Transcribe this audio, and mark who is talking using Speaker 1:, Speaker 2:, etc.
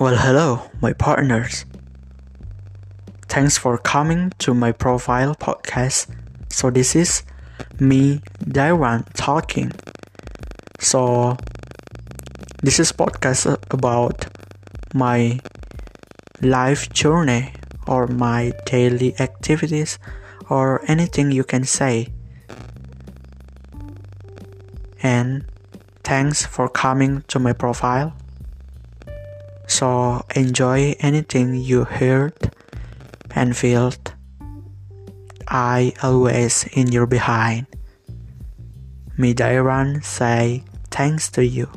Speaker 1: Well, hello, my partners. Thanks for coming to my profile podcast. So, this is me, Daiwan, talking. So, this is podcast about my life journey or my daily activities or anything you can say. And thanks for coming to my profile. So enjoy anything you heard and felt. I always in your behind. Me Dairan say thanks to you.